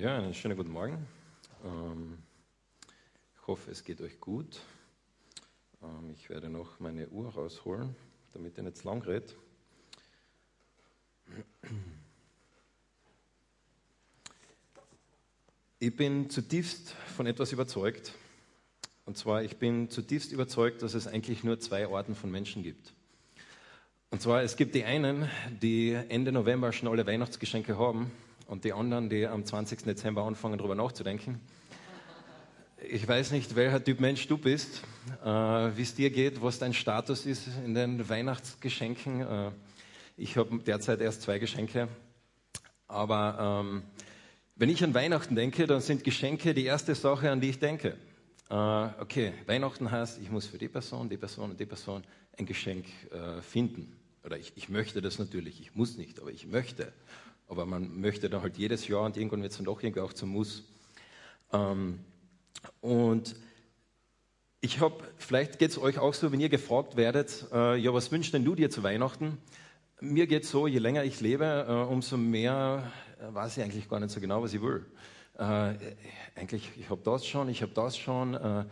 Ja, einen schönen guten Morgen. Ähm, ich hoffe, es geht euch gut. Ähm, ich werde noch meine Uhr rausholen, damit ihr nicht zu lang redet. Ich bin zutiefst von etwas überzeugt. Und zwar, ich bin zutiefst überzeugt, dass es eigentlich nur zwei Arten von Menschen gibt. Und zwar, es gibt die einen, die Ende November schon alle Weihnachtsgeschenke haben und die anderen, die am 20. Dezember anfangen, darüber nachzudenken. Ich weiß nicht, welcher Typ Mensch du bist, äh, wie es dir geht, was dein Status ist in den Weihnachtsgeschenken. Äh, ich habe derzeit erst zwei Geschenke. Aber ähm, wenn ich an Weihnachten denke, dann sind Geschenke die erste Sache, an die ich denke. Äh, okay, Weihnachten heißt, ich muss für die Person, die Person und die Person ein Geschenk äh, finden. Oder ich, ich möchte das natürlich, ich muss nicht, aber ich möchte. Aber man möchte dann halt jedes Jahr und irgendwann wird es dann doch irgendwie auch zum Muss. Ähm, und ich habe, vielleicht geht es euch auch so, wenn ihr gefragt werdet, äh, ja, was wünschst denn du dir zu Weihnachten? Mir geht es so, je länger ich lebe, äh, umso mehr äh, weiß ich eigentlich gar nicht so genau, was ich will. Äh, eigentlich, ich habe das schon, ich habe das schon. Äh,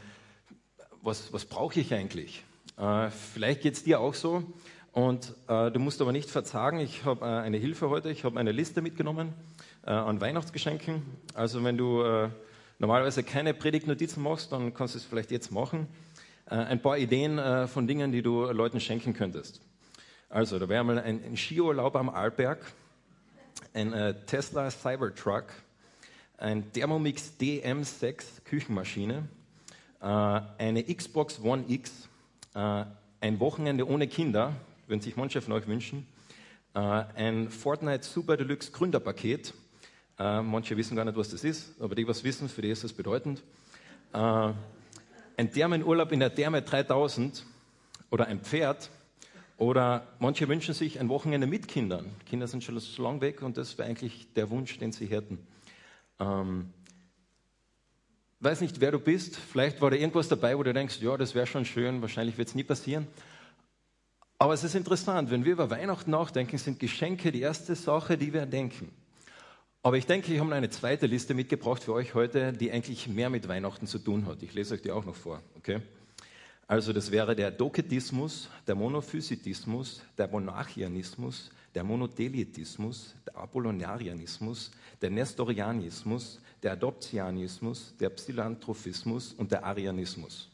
was, was brauche ich eigentlich? Äh, vielleicht geht es dir auch so. Und äh, du musst aber nicht verzagen, ich habe äh, eine Hilfe heute, ich habe eine Liste mitgenommen äh, an Weihnachtsgeschenken. Also wenn du äh, normalerweise keine Predigtnotizen machst, dann kannst du es vielleicht jetzt machen. Äh, ein paar Ideen äh, von Dingen, die du Leuten schenken könntest. Also da wäre mal ein, ein Skiurlaub am Arlberg, ein Tesla Cybertruck, ein Thermomix DM6 Küchenmaschine, eine Xbox One X, ein Wochenende ohne Kinder, würden sich manche von euch wünschen. Äh, ein Fortnite Super Deluxe Gründerpaket. Äh, manche wissen gar nicht, was das ist, aber die, was wissen, für die ist das bedeutend. Äh, ein Thermenurlaub in der Therme 3000 oder ein Pferd. Oder manche wünschen sich ein Wochenende mit Kindern. Kinder sind schon so lang weg und das wäre eigentlich der Wunsch, den sie hätten. Ähm, weiß nicht, wer du bist. Vielleicht war da irgendwas dabei, wo du denkst, ja, das wäre schon schön, wahrscheinlich wird es nie passieren. Aber es ist interessant, wenn wir über Weihnachten nachdenken, sind Geschenke die erste Sache, die wir denken. Aber ich denke, ich habe eine zweite Liste mitgebracht für euch heute, die eigentlich mehr mit Weihnachten zu tun hat. Ich lese euch die auch noch vor. Okay? Also das wäre der Doketismus, der Monophysitismus, der Monarchianismus, der Monothelitismus, der Apollonarianismus, der Nestorianismus, der Adoptianismus, der Psilanthropismus und der Arianismus.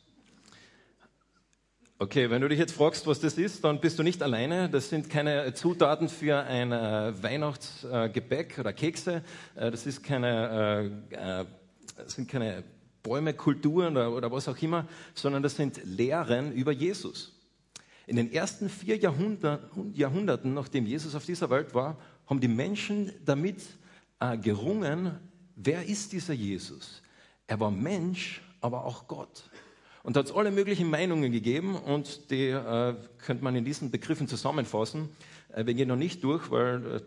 Okay, wenn du dich jetzt fragst, was das ist, dann bist du nicht alleine. Das sind keine Zutaten für ein äh, Weihnachtsgebäck oder Kekse. Äh, das ist keine, äh, das sind keine Bäume, Kulturen oder, was auch immer, sondern das sind Lehren über Jesus. In den ersten vier Jahrhunderten, nachdem Jesus auf dieser Welt war, haben die Menschen damit gerungen, wer ist dieser Jesus? Er war Mensch, aber auch Gott. Und da hat es alle möglichen Meinungen gegeben und die äh, könnte man in diesen Begriffen zusammenfassen. Äh, wir gehen noch nicht durch, weil äh,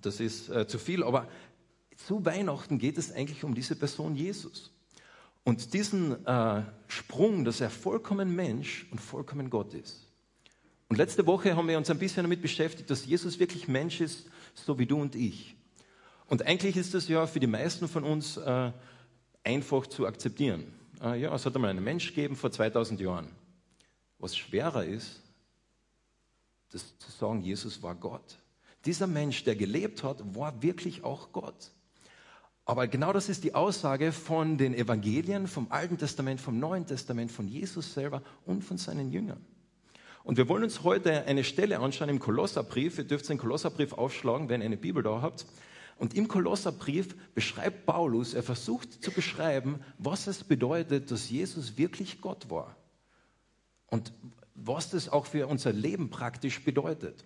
das ist äh, zu viel, aber zu Weihnachten geht es eigentlich um diese Person Jesus. Und diesen äh, Sprung, dass er vollkommen Mensch und vollkommen Gott ist. Und letzte Woche haben wir uns ein bisschen damit beschäftigt, dass Jesus wirklich Mensch ist, so wie du und ich. Und eigentlich ist das ja für die meisten von uns äh, einfach zu akzeptieren. Ah, ja, es hat einmal einen Mensch gegeben vor 2000 Jahren. Was schwerer ist, das zu sagen, Jesus war Gott. Dieser Mensch, der gelebt hat, war wirklich auch Gott. Aber genau das ist die Aussage von den Evangelien, vom Alten Testament, vom Neuen Testament, von Jesus selber und von seinen Jüngern. Und wir wollen uns heute eine Stelle anschauen im Kolosserbrief. Ihr dürft den Kolosserbrief aufschlagen, wenn ihr eine Bibel da habt. Und im Kolosserbrief beschreibt Paulus, er versucht zu beschreiben, was es bedeutet, dass Jesus wirklich Gott war. Und was das auch für unser Leben praktisch bedeutet.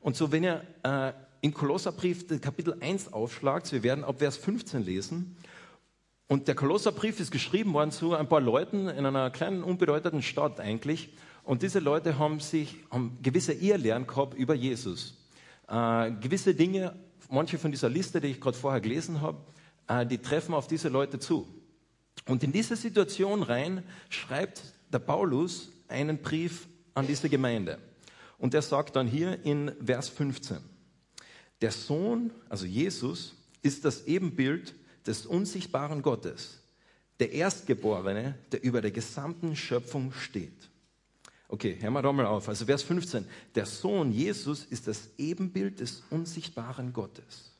Und so, wenn ihr äh, im Kolosserbrief Kapitel 1 aufschlagt, wir werden ab Vers 15 lesen, und der Kolosserbrief ist geschrieben worden zu ein paar Leuten in einer kleinen, unbedeutenden Stadt eigentlich. Und diese Leute haben sich, haben gewisse Irrlehren gehabt über Jesus. Äh, gewisse Dinge manche von dieser Liste, die ich gerade vorher gelesen habe, äh, die treffen auf diese Leute zu. Und in diese Situation rein schreibt der Paulus einen Brief an diese Gemeinde. Und er sagt dann hier in Vers 15, der Sohn, also Jesus, ist das Ebenbild des unsichtbaren Gottes, der Erstgeborene, der über der gesamten Schöpfung steht. Okay, da mal auf. Also Vers 15. Der Sohn Jesus ist das Ebenbild des unsichtbaren Gottes.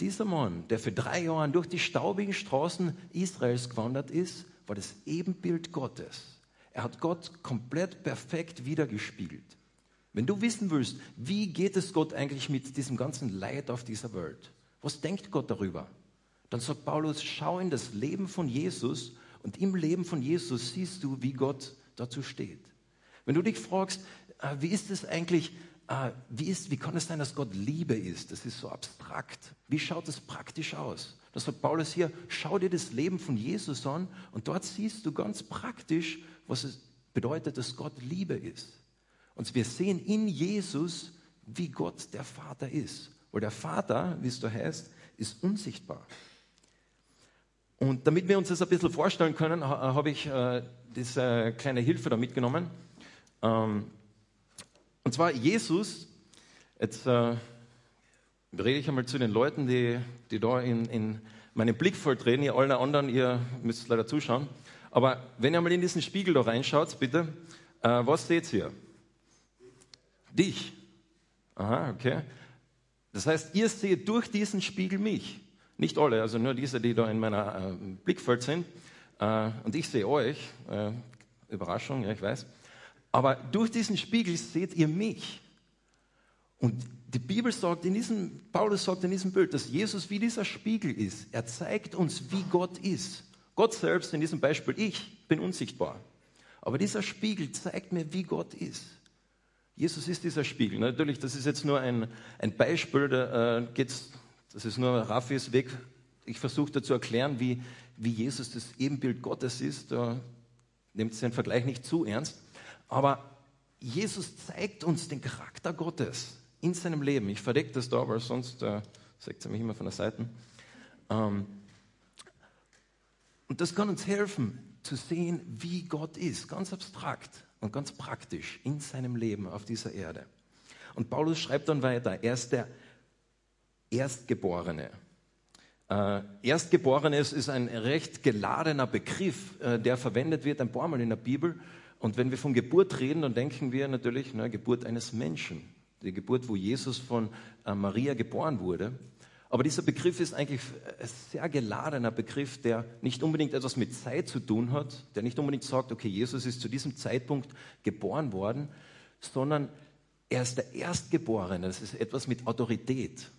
Dieser Mann, der für drei Jahre durch die staubigen Straßen Israels gewandert ist, war das Ebenbild Gottes. Er hat Gott komplett perfekt wiedergespiegelt. Wenn du wissen willst, wie geht es Gott eigentlich mit diesem ganzen Leid auf dieser Welt? Was denkt Gott darüber? Dann sagt Paulus, schau in das Leben von Jesus und im Leben von Jesus siehst du, wie Gott dazu steht. Wenn du dich fragst, äh, wie ist es eigentlich, äh, wie, ist, wie kann es sein, dass Gott Liebe ist? Das ist so abstrakt. Wie schaut es praktisch aus? Das sagt Paulus hier, schau dir das Leben von Jesus an und dort siehst du ganz praktisch, was es bedeutet, dass Gott Liebe ist. Und wir sehen in Jesus, wie Gott der Vater ist. Weil der Vater, wie es da heißt, ist unsichtbar. Und damit wir uns das ein bisschen vorstellen können, habe ich äh, diese kleine Hilfe da mitgenommen. Ähm, und zwar Jesus, jetzt äh, rede ich einmal zu den Leuten, die, die da in, in meinem Blickfeld reden, ihr allen anderen, ihr müsst leider zuschauen. Aber wenn ihr mal in diesen Spiegel da reinschaut, bitte, äh, was seht ihr? Dich. Aha, okay. Das heißt, ihr seht durch diesen Spiegel mich. Nicht alle, also nur diese, die da in meiner äh, Blickfeld sind. Äh, und ich sehe euch. Äh, Überraschung, ja, ich weiß. Aber durch diesen Spiegel seht ihr mich. Und die Bibel sagt in diesem, Paulus sagt in diesem Bild, dass Jesus wie dieser Spiegel ist. Er zeigt uns, wie Gott ist. Gott selbst, in diesem Beispiel, ich bin unsichtbar. Aber dieser Spiegel zeigt mir, wie Gott ist. Jesus ist dieser Spiegel. Natürlich, das ist jetzt nur ein, ein Beispiel, da äh, geht's, das ist nur Raffis Weg. Ich versuche da zu erklären, wie, wie Jesus das Ebenbild Gottes ist. Da nimmt es den Vergleich nicht zu ernst. Aber Jesus zeigt uns den Charakter Gottes in seinem Leben. Ich verdecke das da, weil sonst äh, sagt er mich immer von der Seite. Ähm, und das kann uns helfen, zu sehen, wie Gott ist, ganz abstrakt und ganz praktisch in seinem Leben auf dieser Erde. Und Paulus schreibt dann weiter, er ist der Erstgeborene. Äh, Erstgeborenes ist ein recht geladener Begriff, äh, der verwendet wird ein paar Mal in der Bibel. Und wenn wir von Geburt reden, dann denken wir natürlich, na, Geburt eines Menschen. Die Geburt, wo Jesus von äh, Maria geboren wurde. Aber dieser Begriff ist eigentlich ein sehr geladener Begriff, der nicht unbedingt etwas mit Zeit zu tun hat, der nicht unbedingt sagt, okay, Jesus ist zu diesem Zeitpunkt geboren worden, sondern er ist der Erstgeborene. Das ist etwas mit Autorität.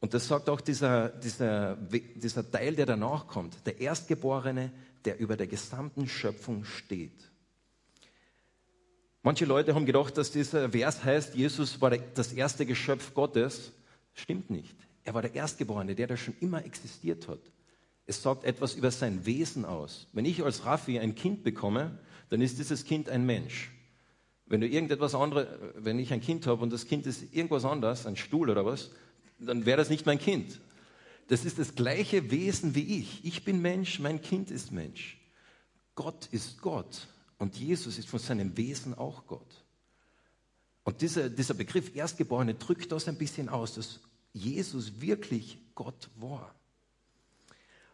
Und das sagt auch dieser, dieser, dieser Teil, der danach kommt, der Erstgeborene, der über der gesamten Schöpfung steht. Manche Leute haben gedacht, dass dieser Vers heißt, Jesus war das erste Geschöpf Gottes. Stimmt nicht. Er war der Erstgeborene, der, der schon immer existiert hat. Es sagt etwas über sein Wesen aus. Wenn ich als Raffi ein Kind bekomme, dann ist dieses Kind ein Mensch. Wenn du irgendetwas anderes, wenn ich ein Kind habe und das Kind ist irgendwas anderes, ein Stuhl oder was, dann wäre das nicht mein Kind. Das ist das gleiche Wesen wie ich. Ich bin Mensch, mein Kind ist Mensch. Gott ist Gott und Jesus ist von seinem Wesen auch Gott. Und dieser, dieser Begriff Erstgeborene drückt das ein bisschen aus, dass Jesus wirklich Gott war.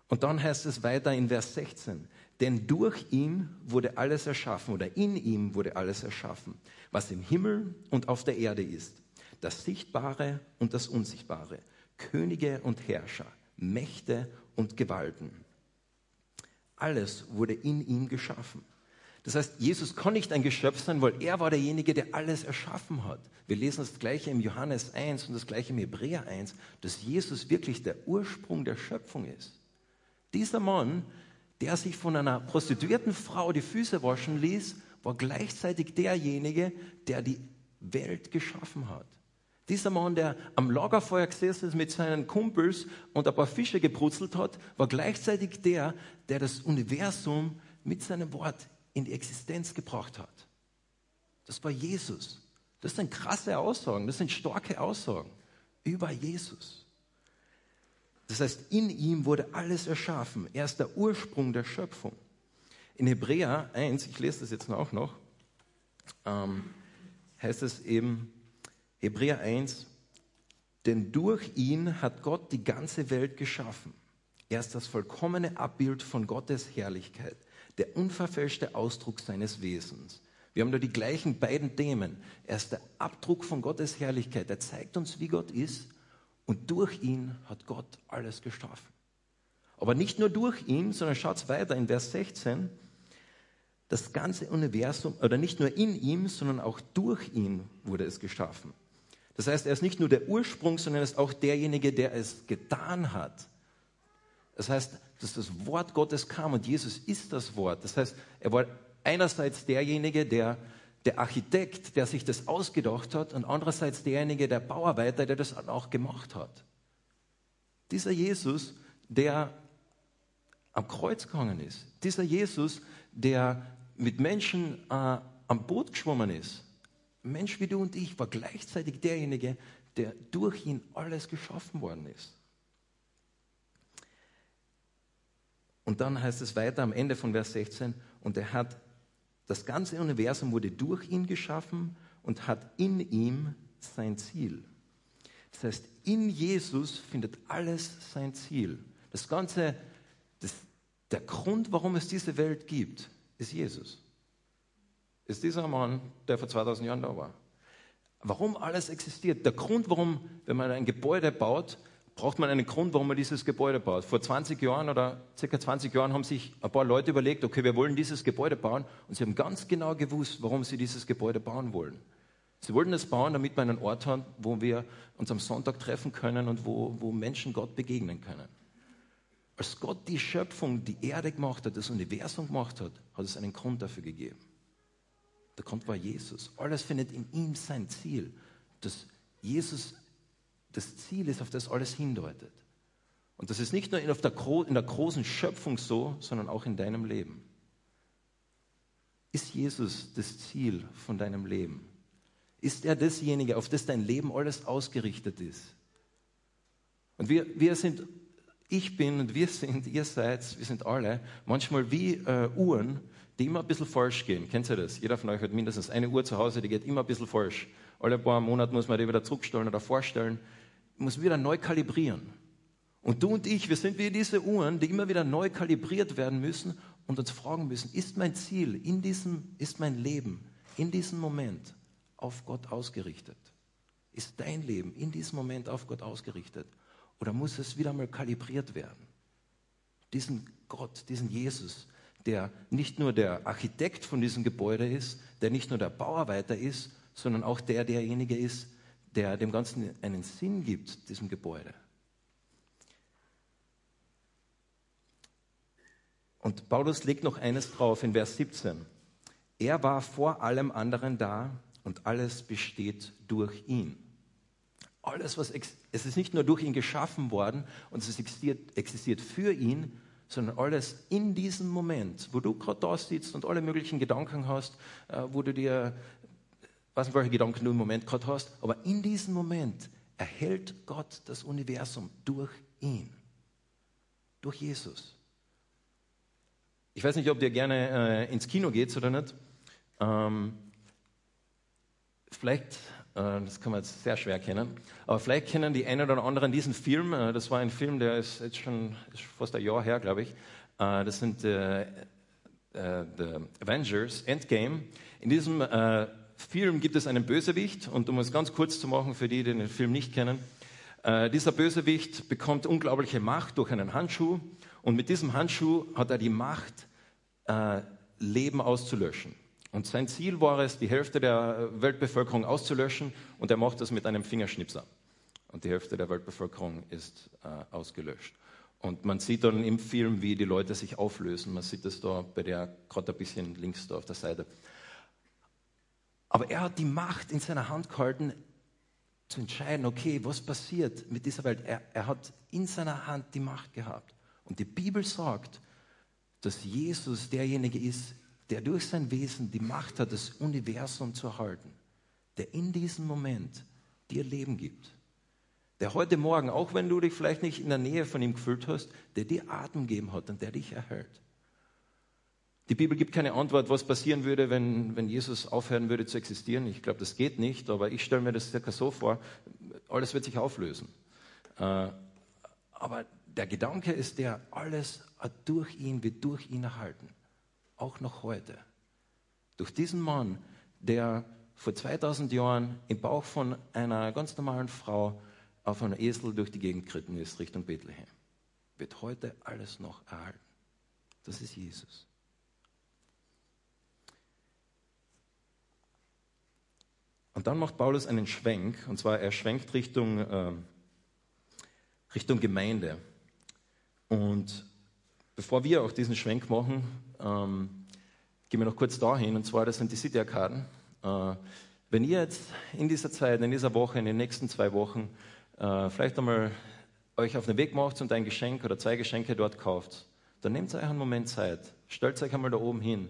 Und dann heißt es weiter in Vers 16, denn durch ihn wurde alles erschaffen oder in ihm wurde alles erschaffen, was im Himmel und auf der Erde ist, das Sichtbare und das Unsichtbare, Könige und Herrscher, Mächte und Gewalten. Alles wurde in ihm geschaffen. Das heißt, Jesus kann nicht ein Geschöpf sein, weil er war derjenige, der alles erschaffen hat. Wir lesen das gleiche im Johannes 1 und das gleiche im Hebräer 1, dass Jesus wirklich der Ursprung der Schöpfung ist. Dieser Mann, der sich von einer prostituierten Frau die Füße waschen ließ, war gleichzeitig derjenige, der die Welt geschaffen hat. Dieser Mann, der am Lagerfeuer gesessen ist mit seinen Kumpels und ein paar Fische gebrutzelt hat, war gleichzeitig der, der das Universum mit seinem Wort in die Existenz gebracht hat. Das war Jesus. Das sind krasse Aussagen, das sind starke Aussagen über Jesus. Das heißt, in ihm wurde alles erschaffen. Er ist der Ursprung der Schöpfung. In Hebräer 1, ich lese das jetzt auch noch, ähm, heißt es eben, Hebräer 1, Denn durch ihn hat Gott die ganze Welt geschaffen. Er ist das vollkommene Abbild von Gottes Herrlichkeit, der unverfälschte Ausdruck seines Wesens. Wir haben da die gleichen beiden Themen. Er ist der Abdruck von Gottes Herrlichkeit. Er zeigt uns, wie Gott ist. Und durch ihn hat Gott alles geschaffen. Aber nicht nur durch ihn, sondern schaut weiter in Vers 16. Das ganze Universum, oder nicht nur in ihm, sondern auch durch ihn wurde es geschaffen. Das heißt, er ist nicht nur der Ursprung, sondern er ist auch derjenige, der es getan hat. Das heißt, dass das Wort Gottes kam und Jesus ist das Wort. Das heißt, er war einerseits derjenige, der, der Architekt, der sich das ausgedacht hat und andererseits derjenige, der Bauarbeiter, der das auch gemacht hat. Dieser Jesus, der am Kreuz gegangen ist. Dieser Jesus, der mit Menschen äh, am Boot geschwommen ist. Mensch wie du und ich war gleichzeitig derjenige, der durch ihn alles geschaffen worden ist. Und dann heißt es weiter am Ende von Vers 16, und er hat, das ganze Universum wurde durch ihn geschaffen und hat in ihm sein Ziel. Das heißt, in Jesus findet alles sein Ziel. Das ganze, das, der Grund, warum es diese Welt gibt, ist Jesus. Ist dieser Mann, der vor 2000 Jahren da war. Warum alles existiert. Der Grund, warum, wenn man ein Gebäude baut, braucht man einen Grund, warum man dieses Gebäude baut. Vor 20 Jahren oder circa 20 Jahren haben sich ein paar Leute überlegt, okay, wir wollen dieses Gebäude bauen und sie haben ganz genau gewusst, warum sie dieses Gebäude bauen wollen. Sie wollten es bauen, damit wir einen Ort haben, wo wir uns am Sonntag treffen können und wo, wo Menschen Gott begegnen können. Als Gott die Schöpfung, die Erde gemacht hat, das Universum gemacht hat, hat es einen Grund dafür gegeben. Der Grund war Jesus. Alles findet in ihm sein Ziel. Dass Jesus das Ziel ist, auf das alles hindeutet. Und das ist nicht nur in der, in der großen Schöpfung so, sondern auch in deinem Leben. Ist Jesus das Ziel von deinem Leben? Ist er dasjenige, auf das dein Leben alles ausgerichtet ist? Und wir, wir sind, ich bin und wir sind, ihr seid, wir sind alle manchmal wie äh, Uhren, die immer ein bisschen falsch gehen. Kennt ihr das? Jeder von euch hat mindestens eine Uhr zu Hause, die geht immer ein bisschen falsch. Alle paar Monate muss man die wieder zurückstellen oder vorstellen muss wieder neu kalibrieren. Und du und ich, wir sind wie diese Uhren, die immer wieder neu kalibriert werden müssen und uns fragen müssen, ist mein Ziel in diesem, ist mein Leben in diesem Moment auf Gott ausgerichtet? Ist dein Leben in diesem Moment auf Gott ausgerichtet? Oder muss es wieder mal kalibriert werden? Diesen Gott, diesen Jesus, der nicht nur der Architekt von diesem Gebäude ist, der nicht nur der Bauarbeiter ist, sondern auch der derjenige ist, der dem Ganzen einen Sinn gibt, diesem Gebäude. Und Paulus legt noch eines drauf in Vers 17. Er war vor allem anderen da und alles besteht durch ihn. Alles, was es ist nicht nur durch ihn geschaffen worden und es existiert, existiert für ihn, sondern alles in diesem Moment, wo du gerade da sitzt und alle möglichen Gedanken hast, äh, wo du dir weiß nicht, welche Gedanken du im Moment gerade hast, aber in diesem Moment erhält Gott das Universum durch ihn, durch Jesus. Ich weiß nicht, ob ihr gerne äh, ins Kino geht oder nicht. Ähm, vielleicht, das kann man jetzt sehr schwer kennen, aber vielleicht kennen die einen oder anderen diesen Film. Äh, das war ein Film, der ist jetzt schon ist fast ein Jahr her, glaube ich. Äh, das sind äh, äh, The Avengers Endgame. In diesem Film gibt es einen Bösewicht und um es ganz kurz zu machen für die, die den Film nicht kennen, äh, dieser Bösewicht bekommt unglaubliche Macht durch einen Handschuh und mit diesem Handschuh hat er die Macht, äh, Leben auszulöschen. Und sein Ziel war es, die Hälfte der Weltbevölkerung auszulöschen und er macht das mit einem Fingerschnipser. Und die Hälfte der Weltbevölkerung ist äh, ausgelöscht. Und man sieht dann im Film, wie die Leute sich auflösen. Man sieht das da bei der, gerade ein bisschen links da auf der Seite. Aber er hat die Macht in seiner Hand gehalten, zu entscheiden, okay, was passiert mit dieser Welt. Er, er hat in seiner Hand die Macht gehabt. Und die Bibel sagt, dass Jesus derjenige ist, der durch sein Wesen die Macht hat, das Universum zu erhalten. Der in diesem Moment dir Leben gibt. Der heute Morgen, auch wenn du dich vielleicht nicht in der Nähe von ihm gefühlt hast, der dir Atem gegeben hat und der dich erhält. Die Bibel gibt keine Antwort, was passieren würde, wenn, wenn Jesus aufhören würde zu existieren. Ich glaube, das geht nicht, aber ich stelle mir das circa so vor, alles wird sich auflösen. Äh, aber der Gedanke ist der, alles durch ihn wird durch ihn erhalten. Auch noch heute. Durch diesen Mann, der vor 2000 Jahren im Bauch von einer ganz normalen Frau auf einem Esel durch die Gegend geritten ist, Richtung Bethlehem, wird heute alles noch erhalten. Das ist Jesus. Und dann macht Paulus einen Schwenk, und zwar er schwenkt Richtung, äh, Richtung Gemeinde. Und bevor wir auch diesen Schwenk machen, ähm, gehen wir noch kurz dahin, und zwar das sind die City-Arkaden. Äh, wenn ihr jetzt in dieser Zeit, in dieser Woche, in den nächsten zwei Wochen äh, vielleicht einmal euch auf den Weg macht und ein Geschenk oder zwei Geschenke dort kauft, dann nehmt euch einen Moment Zeit, stellt euch einmal da oben hin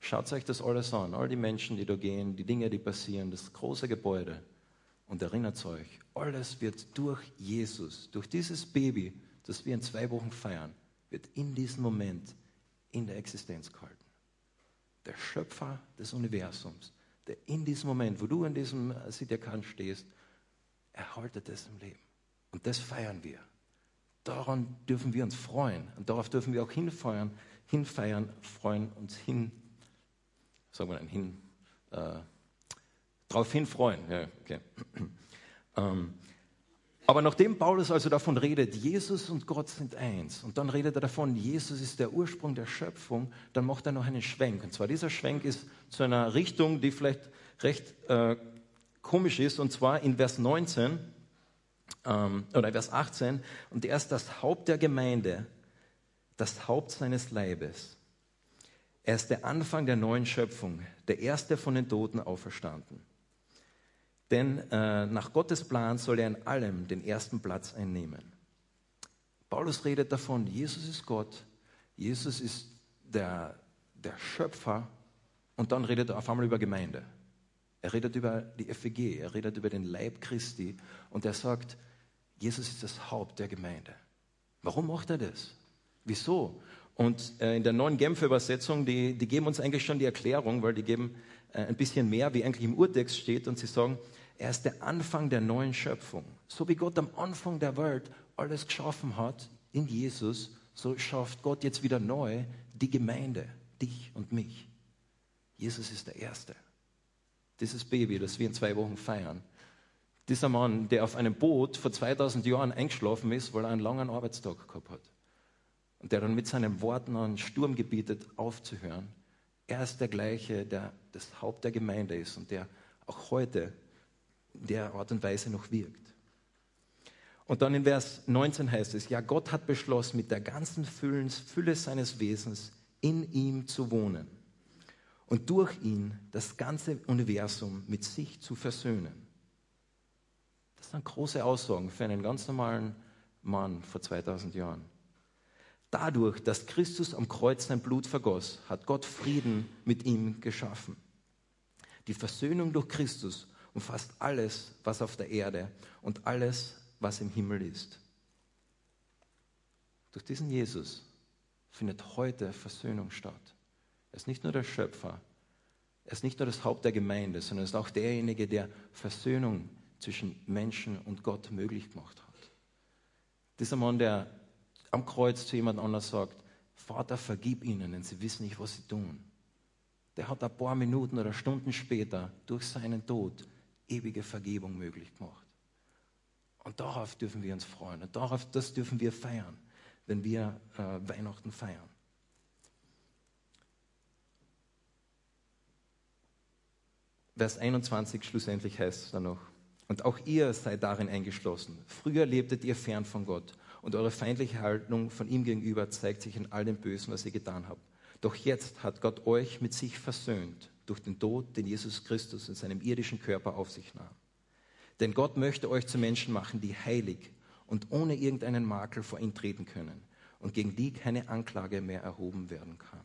Schaut euch das alles an, all die Menschen, die da gehen, die Dinge, die passieren, das große Gebäude. Und erinnert euch, alles wird durch Jesus, durch dieses Baby, das wir in zwei Wochen feiern, wird in diesem Moment in der Existenz gehalten. Der Schöpfer des Universums, der in diesem Moment, wo du in diesem Sidekan stehst, erhaltet es im Leben. Und das feiern wir. Daran dürfen wir uns freuen. Und darauf dürfen wir auch hinfeiern, hinfeiern, freuen, uns hin sagen wir dann, hin, äh, darauf hin freuen. Ja, okay. ähm, aber nachdem Paulus also davon redet, Jesus und Gott sind eins, und dann redet er davon, Jesus ist der Ursprung der Schöpfung, dann macht er noch einen Schwenk. Und zwar dieser Schwenk ist zu einer Richtung, die vielleicht recht äh, komisch ist, und zwar in Vers 19 ähm, oder Vers 18, und er ist das Haupt der Gemeinde, das Haupt seines Leibes. Er ist der Anfang der neuen Schöpfung, der erste von den Toten auferstanden. Denn äh, nach Gottes Plan soll er in allem den ersten Platz einnehmen. Paulus redet davon, Jesus ist Gott, Jesus ist der, der Schöpfer und dann redet er auf einmal über Gemeinde. Er redet über die FEG, er redet über den Leib Christi und er sagt, Jesus ist das Haupt der Gemeinde. Warum macht er das? Wieso? Und äh, in der neuen Genfer Übersetzung, die, die geben uns eigentlich schon die Erklärung, weil die geben äh, ein bisschen mehr, wie eigentlich im Urtext steht. Und sie sagen, er ist der Anfang der neuen Schöpfung. So wie Gott am Anfang der Welt alles geschaffen hat in Jesus, so schafft Gott jetzt wieder neu die Gemeinde, dich und mich. Jesus ist der Erste. Dieses Baby, das wir in zwei Wochen feiern. Dieser Mann, der auf einem Boot vor 2000 Jahren eingeschlafen ist, weil er einen langen Arbeitstag gehabt hat und der dann mit seinen Worten einen Sturm gebietet, aufzuhören. Er ist der gleiche, der das Haupt der Gemeinde ist und der auch heute der Art und Weise noch wirkt. Und dann in Vers 19 heißt es, ja, Gott hat beschlossen, mit der ganzen Fülle seines Wesens in ihm zu wohnen und durch ihn das ganze Universum mit sich zu versöhnen. Das sind große Aussagen für einen ganz normalen Mann vor 2000 Jahren. Dadurch, dass Christus am Kreuz sein Blut vergoss, hat Gott Frieden mit ihm geschaffen. Die Versöhnung durch Christus umfasst alles, was auf der Erde und alles, was im Himmel ist. Durch diesen Jesus findet heute Versöhnung statt. Er ist nicht nur der Schöpfer, er ist nicht nur das Haupt der Gemeinde, sondern er ist auch derjenige, der Versöhnung zwischen Menschen und Gott möglich gemacht hat. Dieser Mann, der am Kreuz zu jemand anders sagt, Vater, vergib ihnen, denn sie wissen nicht, was sie tun. Der hat ein paar Minuten oder Stunden später durch seinen Tod ewige Vergebung möglich gemacht. Und darauf dürfen wir uns freuen. Und darauf, das dürfen wir feiern, wenn wir äh, Weihnachten feiern. Vers 21 schlussendlich heißt es dann noch, und auch ihr seid darin eingeschlossen. Früher lebtet ihr fern von Gott und eure feindliche Haltung von ihm gegenüber zeigt sich in all dem Bösen, was ihr getan habt. Doch jetzt hat Gott euch mit sich versöhnt durch den Tod, den Jesus Christus in seinem irdischen Körper auf sich nahm. Denn Gott möchte euch zu Menschen machen, die heilig und ohne irgendeinen Makel vor ihn treten können und gegen die keine Anklage mehr erhoben werden kann.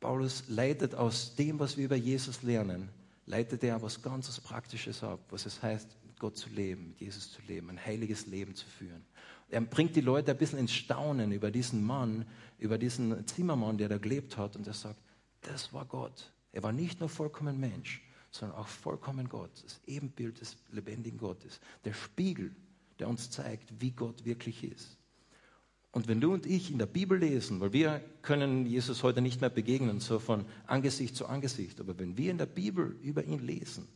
Paulus leitet aus dem, was wir über Jesus lernen, leitet er was ganz Praktisches ab, was es heißt, Gott zu leben, mit Jesus zu leben, ein heiliges Leben zu führen. Er bringt die Leute ein bisschen ins Staunen über diesen Mann, über diesen Zimmermann, der da gelebt hat. Und er sagt, das war Gott. Er war nicht nur vollkommen Mensch, sondern auch vollkommen Gott. Das Ebenbild des lebendigen Gottes. Der Spiegel, der uns zeigt, wie Gott wirklich ist. Und wenn du und ich in der Bibel lesen, weil wir können Jesus heute nicht mehr begegnen, so von Angesicht zu Angesicht, aber wenn wir in der Bibel über ihn lesen,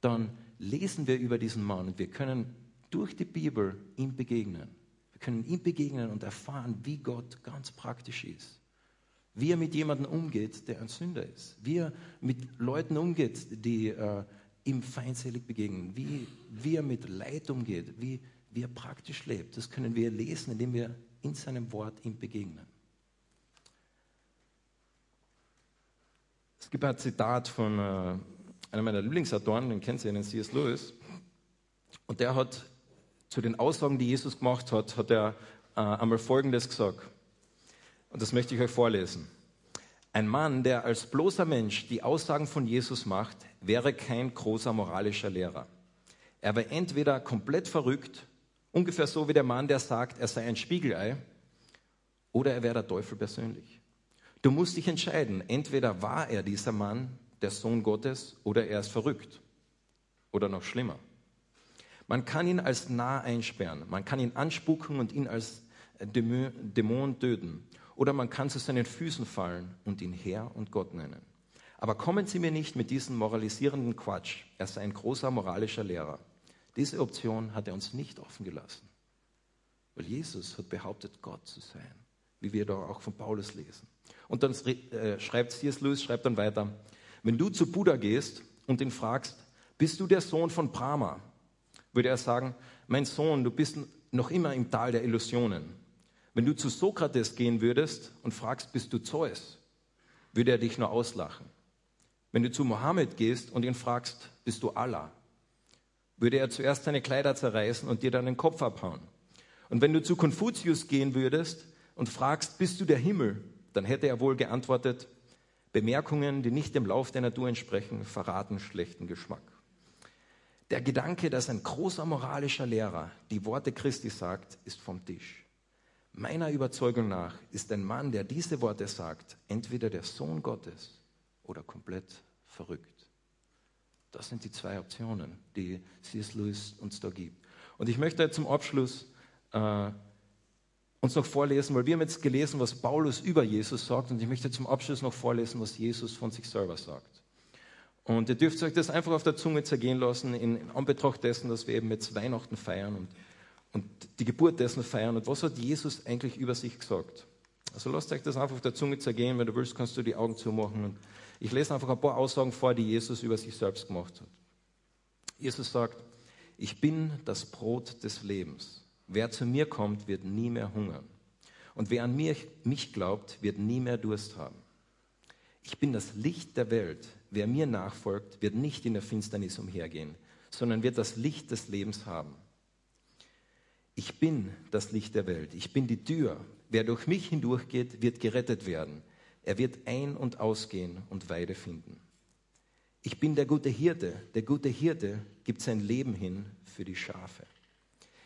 dann lesen wir über diesen Mann und wir können durch die Bibel ihm begegnen. Wir können ihm begegnen und erfahren, wie Gott ganz praktisch ist. Wie er mit jemandem umgeht, der ein Sünder ist. Wie er mit Leuten umgeht, die äh, ihm feindselig begegnen. Wie, wie er mit Leid umgeht. Wie, wie er praktisch lebt. Das können wir lesen, indem wir in seinem Wort ihm begegnen. Es gibt ein Zitat von äh, einem meiner Lieblingsautoren, den kennt ihr, den C.S. Lewis. Und der hat zu den Aussagen, die Jesus gemacht hat, hat er äh, einmal Folgendes gesagt. Und das möchte ich euch vorlesen. Ein Mann, der als bloßer Mensch die Aussagen von Jesus macht, wäre kein großer moralischer Lehrer. Er wäre entweder komplett verrückt Ungefähr so wie der Mann, der sagt, er sei ein Spiegelei, oder er wäre der Teufel persönlich. Du musst dich entscheiden, entweder war er dieser Mann, der Sohn Gottes, oder er ist verrückt. Oder noch schlimmer. Man kann ihn als nah einsperren, man kann ihn anspucken und ihn als Dämon töten. Oder man kann zu seinen Füßen fallen und ihn Herr und Gott nennen. Aber kommen Sie mir nicht mit diesem moralisierenden Quatsch. Er sei ein großer moralischer Lehrer. Diese Option hat er uns nicht offen gelassen. Weil Jesus hat behauptet, Gott zu sein, wie wir da auch von Paulus lesen. Und dann äh, schreibt C.S. Lewis, schreibt dann weiter, wenn du zu Buddha gehst und ihn fragst, bist du der Sohn von Brahma? Würde er sagen, mein Sohn, du bist noch immer im Tal der Illusionen. Wenn du zu Sokrates gehen würdest und fragst, bist du Zeus? Würde er dich nur auslachen. Wenn du zu Mohammed gehst und ihn fragst, bist du Allah? würde er zuerst seine Kleider zerreißen und dir dann den Kopf abhauen. Und wenn du zu Konfuzius gehen würdest und fragst, bist du der Himmel, dann hätte er wohl geantwortet, Bemerkungen, die nicht dem Lauf der Natur entsprechen, verraten schlechten Geschmack. Der Gedanke, dass ein großer moralischer Lehrer die Worte Christi sagt, ist vom Tisch. Meiner Überzeugung nach ist ein Mann, der diese Worte sagt, entweder der Sohn Gottes oder komplett verrückt. Das sind die zwei Optionen, die C.S. Lewis uns da gibt. Und ich möchte zum Abschluss äh, uns noch vorlesen, weil wir haben jetzt gelesen, was Paulus über Jesus sagt, und ich möchte zum Abschluss noch vorlesen, was Jesus von sich selber sagt. Und ihr dürft euch das einfach auf der Zunge zergehen lassen, in Anbetracht dessen, dass wir eben jetzt Weihnachten feiern und, und die Geburt dessen feiern. Und was hat Jesus eigentlich über sich gesagt? Also lasst euch das einfach auf der Zunge zergehen. Wenn du willst, kannst du die Augen zumachen und ich lese einfach ein paar Aussagen vor, die Jesus über sich selbst gemacht hat. Jesus sagt, ich bin das Brot des Lebens. Wer zu mir kommt, wird nie mehr hungern. Und wer an mich, mich glaubt, wird nie mehr Durst haben. Ich bin das Licht der Welt. Wer mir nachfolgt, wird nicht in der Finsternis umhergehen, sondern wird das Licht des Lebens haben. Ich bin das Licht der Welt. Ich bin die Tür. Wer durch mich hindurchgeht, wird gerettet werden. Er wird ein- und ausgehen und Weide finden. Ich bin der gute Hirte. Der gute Hirte gibt sein Leben hin für die Schafe.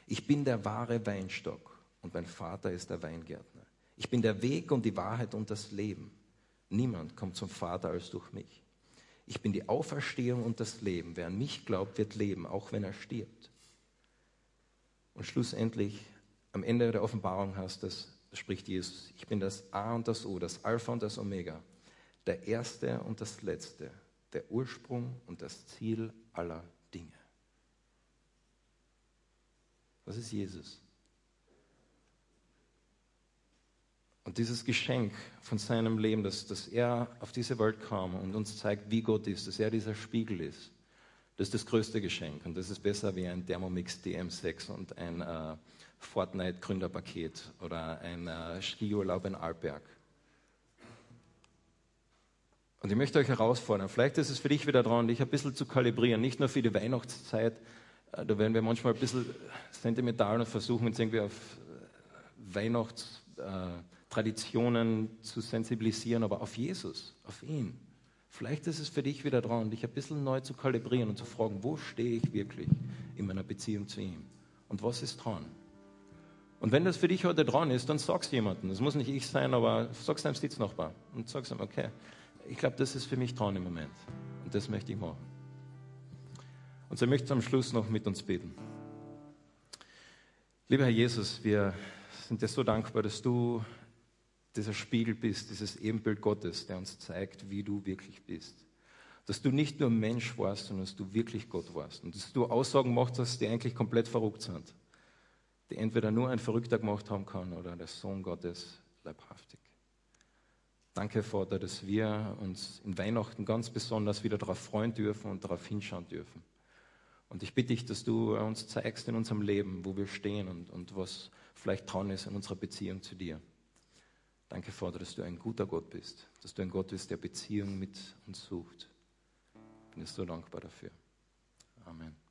Ich bin der wahre Weinstock und mein Vater ist der Weingärtner. Ich bin der Weg und die Wahrheit und das Leben. Niemand kommt zum Vater als durch mich. Ich bin die Auferstehung und das Leben. Wer an mich glaubt, wird leben, auch wenn er stirbt. Und schlussendlich, am Ende der Offenbarung heißt es, spricht Jesus, ich bin das A und das O, das Alpha und das Omega, der Erste und das Letzte, der Ursprung und das Ziel aller Dinge. Das ist Jesus. Und dieses Geschenk von seinem Leben, dass, dass er auf diese Welt kam und uns zeigt, wie Gott ist, dass er dieser Spiegel ist, das ist das größte Geschenk. Und das ist besser wie ein Thermomix DM6 und ein äh, Fortnite-Gründerpaket oder ein äh, Skiurlaub in Alberg. Und ich möchte euch herausfordern, vielleicht ist es für dich wieder dran, dich ein bisschen zu kalibrieren, nicht nur für die Weihnachtszeit, äh, da werden wir manchmal ein bisschen sentimental und versuchen uns irgendwie auf äh, Weihnachtstraditionen äh, zu sensibilisieren, aber auf Jesus, auf ihn. Vielleicht ist es für dich wieder dran, dich ein bisschen neu zu kalibrieren und zu fragen, wo stehe ich wirklich in meiner Beziehung zu ihm? Und was ist dran? Und wenn das für dich heute dran ist, dann sag's jemandem. Das muss nicht ich sein, aber sag's deinem Sitznachbar und sag's ihm, okay, ich glaube, das ist für mich dran im Moment. Und das möchte ich machen. Und so möchte ich am Schluss noch mit uns beten. Lieber Herr Jesus, wir sind dir so dankbar, dass du dieser Spiegel bist, dieses Ebenbild Gottes, der uns zeigt, wie du wirklich bist. Dass du nicht nur Mensch warst, sondern dass du wirklich Gott warst. Und dass du Aussagen machst, dass die eigentlich komplett verrückt sind die entweder nur ein Verrückter gemacht haben kann oder der Sohn Gottes leibhaftig. Danke, Vater, dass wir uns in Weihnachten ganz besonders wieder darauf freuen dürfen und darauf hinschauen dürfen. Und ich bitte dich, dass du uns zeigst in unserem Leben, wo wir stehen und, und was vielleicht dran ist in unserer Beziehung zu dir. Danke, Vater, dass du ein guter Gott bist, dass du ein Gott bist, der Beziehung mit uns sucht. Bin dir so dankbar dafür. Amen.